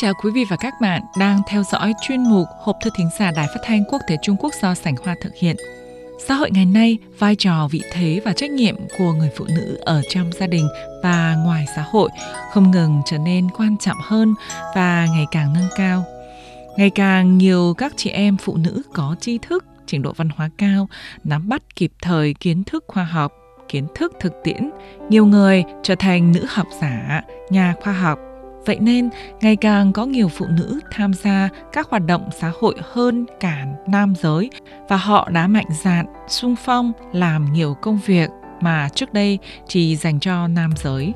chào quý vị và các bạn đang theo dõi chuyên mục Hộp thư thính giả Đài Phát thanh Quốc tế Trung Quốc do Sảnh Hoa thực hiện. Xã hội ngày nay, vai trò, vị thế và trách nhiệm của người phụ nữ ở trong gia đình và ngoài xã hội không ngừng trở nên quan trọng hơn và ngày càng nâng cao. Ngày càng nhiều các chị em phụ nữ có tri thức, trình độ văn hóa cao, nắm bắt kịp thời kiến thức khoa học, kiến thức thực tiễn, nhiều người trở thành nữ học giả, nhà khoa học, Vậy nên, ngày càng có nhiều phụ nữ tham gia các hoạt động xã hội hơn cả nam giới và họ đã mạnh dạn, sung phong làm nhiều công việc mà trước đây chỉ dành cho nam giới.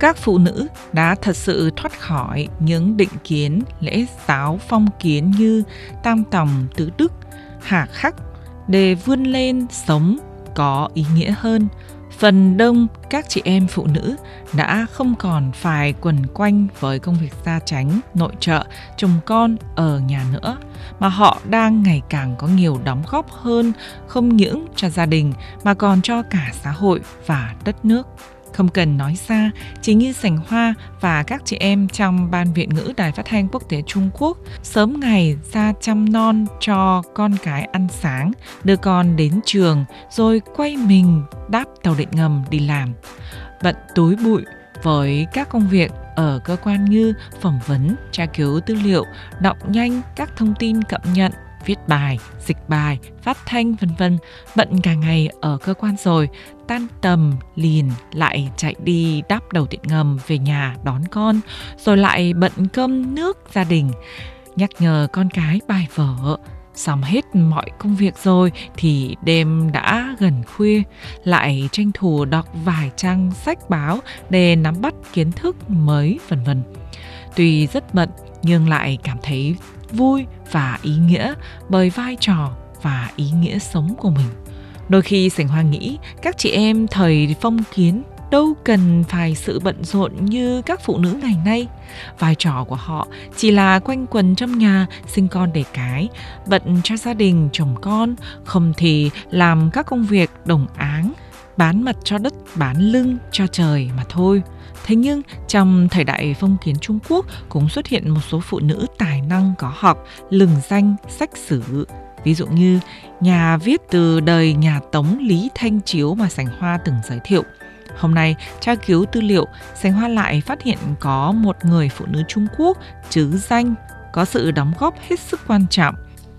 Các phụ nữ đã thật sự thoát khỏi những định kiến lễ giáo phong kiến như tam tòng tứ đức, hà khắc để vươn lên sống có ý nghĩa hơn, phần đông các chị em phụ nữ đã không còn phải quần quanh với công việc gia tránh nội trợ, chồng con ở nhà nữa, mà họ đang ngày càng có nhiều đóng góp hơn không những cho gia đình mà còn cho cả xã hội và đất nước. Không cần nói xa, chỉ như Sành Hoa và các chị em trong Ban Viện ngữ Đài Phát thanh Quốc tế Trung Quốc sớm ngày ra chăm non cho con cái ăn sáng, đưa con đến trường rồi quay mình đáp tàu điện ngầm đi làm. Bận túi bụi với các công việc ở cơ quan như phỏng vấn, tra cứu tư liệu, đọc nhanh các thông tin cập nhật viết bài, dịch bài, phát thanh vân vân, bận cả ngày ở cơ quan rồi, tan tầm liền lại chạy đi đáp đầu tiện ngầm về nhà đón con, rồi lại bận cơm nước gia đình, nhắc nhở con cái bài vở, xong hết mọi công việc rồi thì đêm đã gần khuya. Lại tranh thủ đọc vài trang sách báo để nắm bắt kiến thức mới vân vân. Tuy rất bận nhưng lại cảm thấy vui và ý nghĩa bởi vai trò và ý nghĩa sống của mình. Đôi khi Sảnh Hoa nghĩ các chị em thời phong kiến đâu cần phải sự bận rộn như các phụ nữ ngày nay. Vai trò của họ chỉ là quanh quần trong nhà, sinh con để cái, bận cho gia đình, chồng con, không thì làm các công việc đồng áng, bán mặt cho đất, bán lưng cho trời mà thôi. Thế nhưng trong thời đại phong kiến Trung Quốc cũng xuất hiện một số phụ nữ tài năng có học, lừng danh, sách sử. Ví dụ như nhà viết từ đời nhà Tống Lý Thanh Chiếu mà Sành Hoa từng giới thiệu. Hôm nay, tra cứu tư liệu, Sành Hoa lại phát hiện có một người phụ nữ Trung Quốc chứ danh có sự đóng góp hết sức quan trọng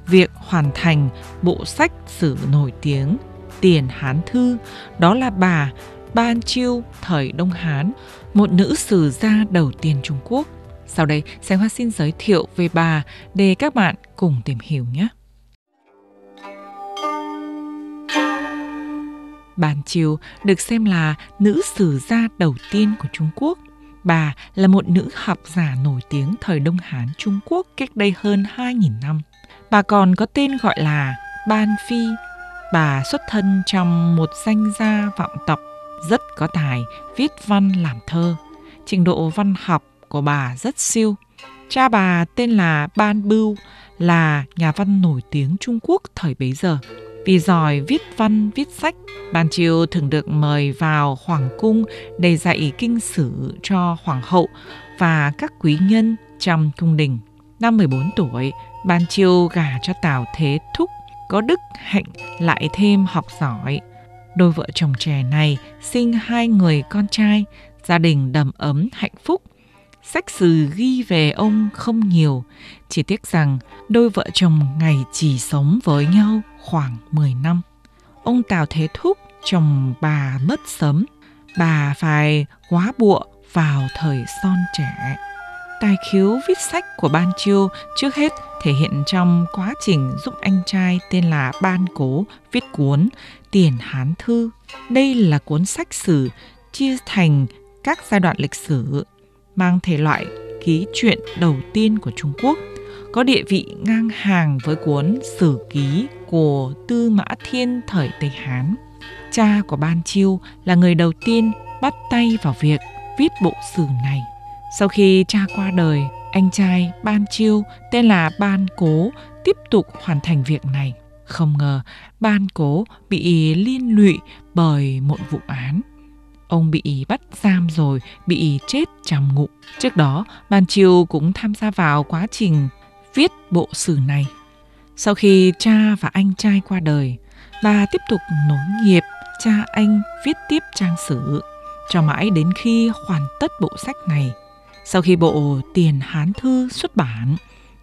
việc hoàn thành bộ sách sử nổi tiếng Tiền Hán Thư, đó là bà Ban Chiêu thời Đông Hán, một nữ sử gia đầu tiên Trung Quốc. Sau đây, Sánh Hoa xin giới thiệu về bà để các bạn cùng tìm hiểu nhé. bàn Chiêu được xem là nữ sử gia đầu tiên của Trung Quốc. Bà là một nữ học giả nổi tiếng thời Đông Hán Trung Quốc cách đây hơn 2.000 năm. Bà còn có tên gọi là Ban Phi. Bà xuất thân trong một danh gia vọng tộc rất có tài, viết văn làm thơ. Trình độ văn học của bà rất siêu. Cha bà tên là Ban Bưu, là nhà văn nổi tiếng Trung Quốc thời bấy giờ. Vì giỏi viết văn, viết sách, Ban Chiêu thường được mời vào Hoàng cung để dạy kinh sử cho Hoàng hậu và các quý nhân trong cung đình. Năm 14 tuổi, Ban Chiêu gả cho Tào Thế Thúc, có đức hạnh lại thêm học giỏi, Đôi vợ chồng trẻ này sinh hai người con trai, gia đình đầm ấm hạnh phúc. Sách sử ghi về ông không nhiều, chỉ tiếc rằng đôi vợ chồng ngày chỉ sống với nhau khoảng 10 năm. Ông Tào Thế Thúc, chồng bà mất sớm, bà phải quá bụa vào thời son trẻ. Tài khiếu viết sách của Ban Chiêu trước hết thể hiện trong quá trình giúp anh trai tên là Ban Cố viết cuốn Tiền Hán Thư. Đây là cuốn sách sử chia thành các giai đoạn lịch sử, mang thể loại ký truyện đầu tiên của Trung Quốc, có địa vị ngang hàng với cuốn Sử ký của Tư Mã Thiên thời Tây Hán. Cha của Ban Chiêu là người đầu tiên bắt tay vào việc viết bộ sử này. Sau khi cha qua đời, anh trai Ban Chiêu tên là Ban Cố tiếp tục hoàn thành việc này. Không ngờ Ban Cố bị liên lụy bởi một vụ án. ông bị bắt giam rồi, bị chết trong ngục. Trước đó, Ban Chiêu cũng tham gia vào quá trình viết bộ sử này. Sau khi cha và anh trai qua đời, bà tiếp tục nối nghiệp cha anh viết tiếp trang sử cho mãi đến khi hoàn tất bộ sách này. Sau khi bộ Tiền Hán Thư xuất bản,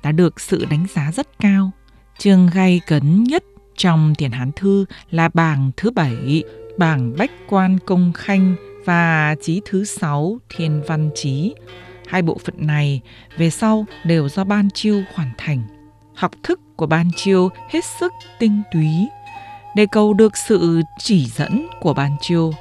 đã được sự đánh giá rất cao. Chương gay cấn nhất trong Tiền Hán Thư là bảng thứ bảy, bảng Bách Quan Công Khanh và chí thứ sáu Thiên Văn Chí. Hai bộ phận này về sau đều do Ban Chiêu hoàn thành. Học thức của Ban Chiêu hết sức tinh túy, đề cầu được sự chỉ dẫn của Ban Chiêu.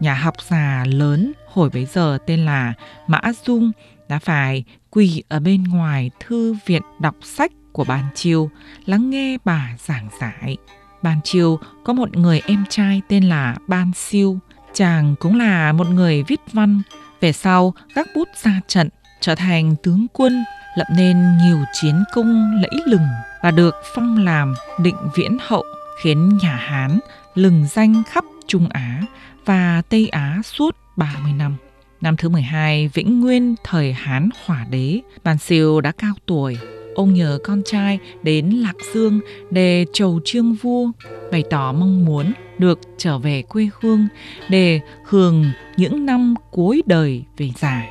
Nhà học giả lớn hồi bấy giờ tên là Mã Dung đã phải quỳ ở bên ngoài thư viện đọc sách của Ban Chiêu, lắng nghe bà giảng giải. Ban Chiêu có một người em trai tên là Ban Siêu, chàng cũng là một người viết văn. Về sau, gác bút ra trận, trở thành tướng quân, lập nên nhiều chiến công lẫy lừng và được phong làm định viễn hậu, khiến nhà Hán lừng danh khắp Trung Á và Tây Á suốt 30 năm. Năm thứ 12, Vĩnh Nguyên thời Hán Hỏa Đế, Ban Siêu đã cao tuổi. Ông nhờ con trai đến Lạc Dương để chầu trương vua, bày tỏ mong muốn được trở về quê hương để hưởng những năm cuối đời về già.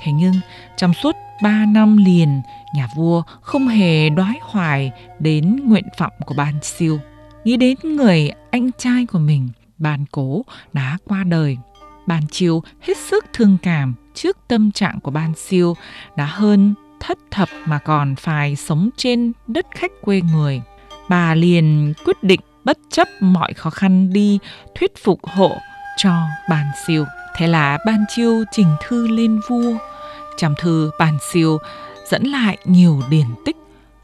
Thế nhưng, trong suốt ba năm liền, nhà vua không hề đoái hoài đến nguyện vọng của Ban Siêu. Nghĩ đến người anh trai của mình, bàn Cố đã qua đời bàn Chiêu hết sức thương cảm trước tâm trạng của Ban Siêu, đã hơn thất thập mà còn phải sống trên đất khách quê người. Bà liền quyết định bất chấp mọi khó khăn đi thuyết phục hộ cho bàn Siêu. Thế là Ban Chiêu trình thư lên vua. Trong thư bàn Siêu dẫn lại nhiều điển tích,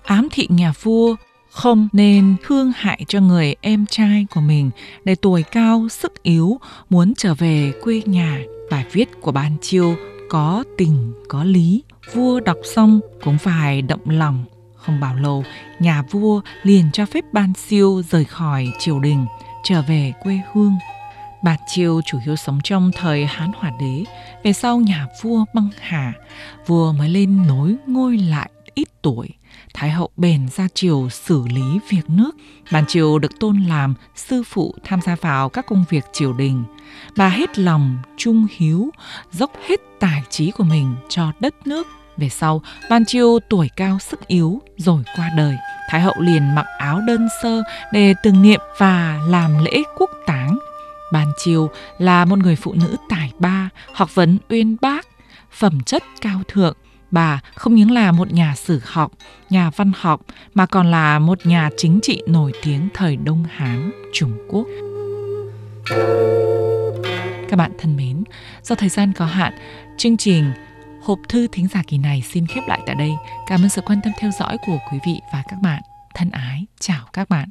ám thị nhà vua không nên thương hại cho người em trai của mình để tuổi cao sức yếu muốn trở về quê nhà. Bài viết của Ban Chiêu có tình có lý, vua đọc xong cũng phải động lòng. Không bao lâu, nhà vua liền cho phép Ban Siêu rời khỏi triều đình, trở về quê hương. Bạt Chiêu chủ yếu sống trong thời Hán hòa Đế, về sau nhà vua băng hà, vua mới lên nối ngôi lại ít tuổi. Thái hậu bèn ra triều xử lý việc nước. Bàn triều được tôn làm sư phụ tham gia vào các công việc triều đình. Bà hết lòng, trung hiếu, dốc hết tài trí của mình cho đất nước. Về sau, Ban Chiêu tuổi cao sức yếu rồi qua đời. Thái hậu liền mặc áo đơn sơ để tưởng niệm và làm lễ quốc táng. Ban Chiêu là một người phụ nữ tài ba, học vấn uyên bác, phẩm chất cao thượng, Bà không những là một nhà sử học, nhà văn học mà còn là một nhà chính trị nổi tiếng thời Đông Hán, Trung Quốc. Các bạn thân mến, do thời gian có hạn, chương trình Hộp thư thính giả kỳ này xin khép lại tại đây. Cảm ơn sự quan tâm theo dõi của quý vị và các bạn. Thân ái, chào các bạn.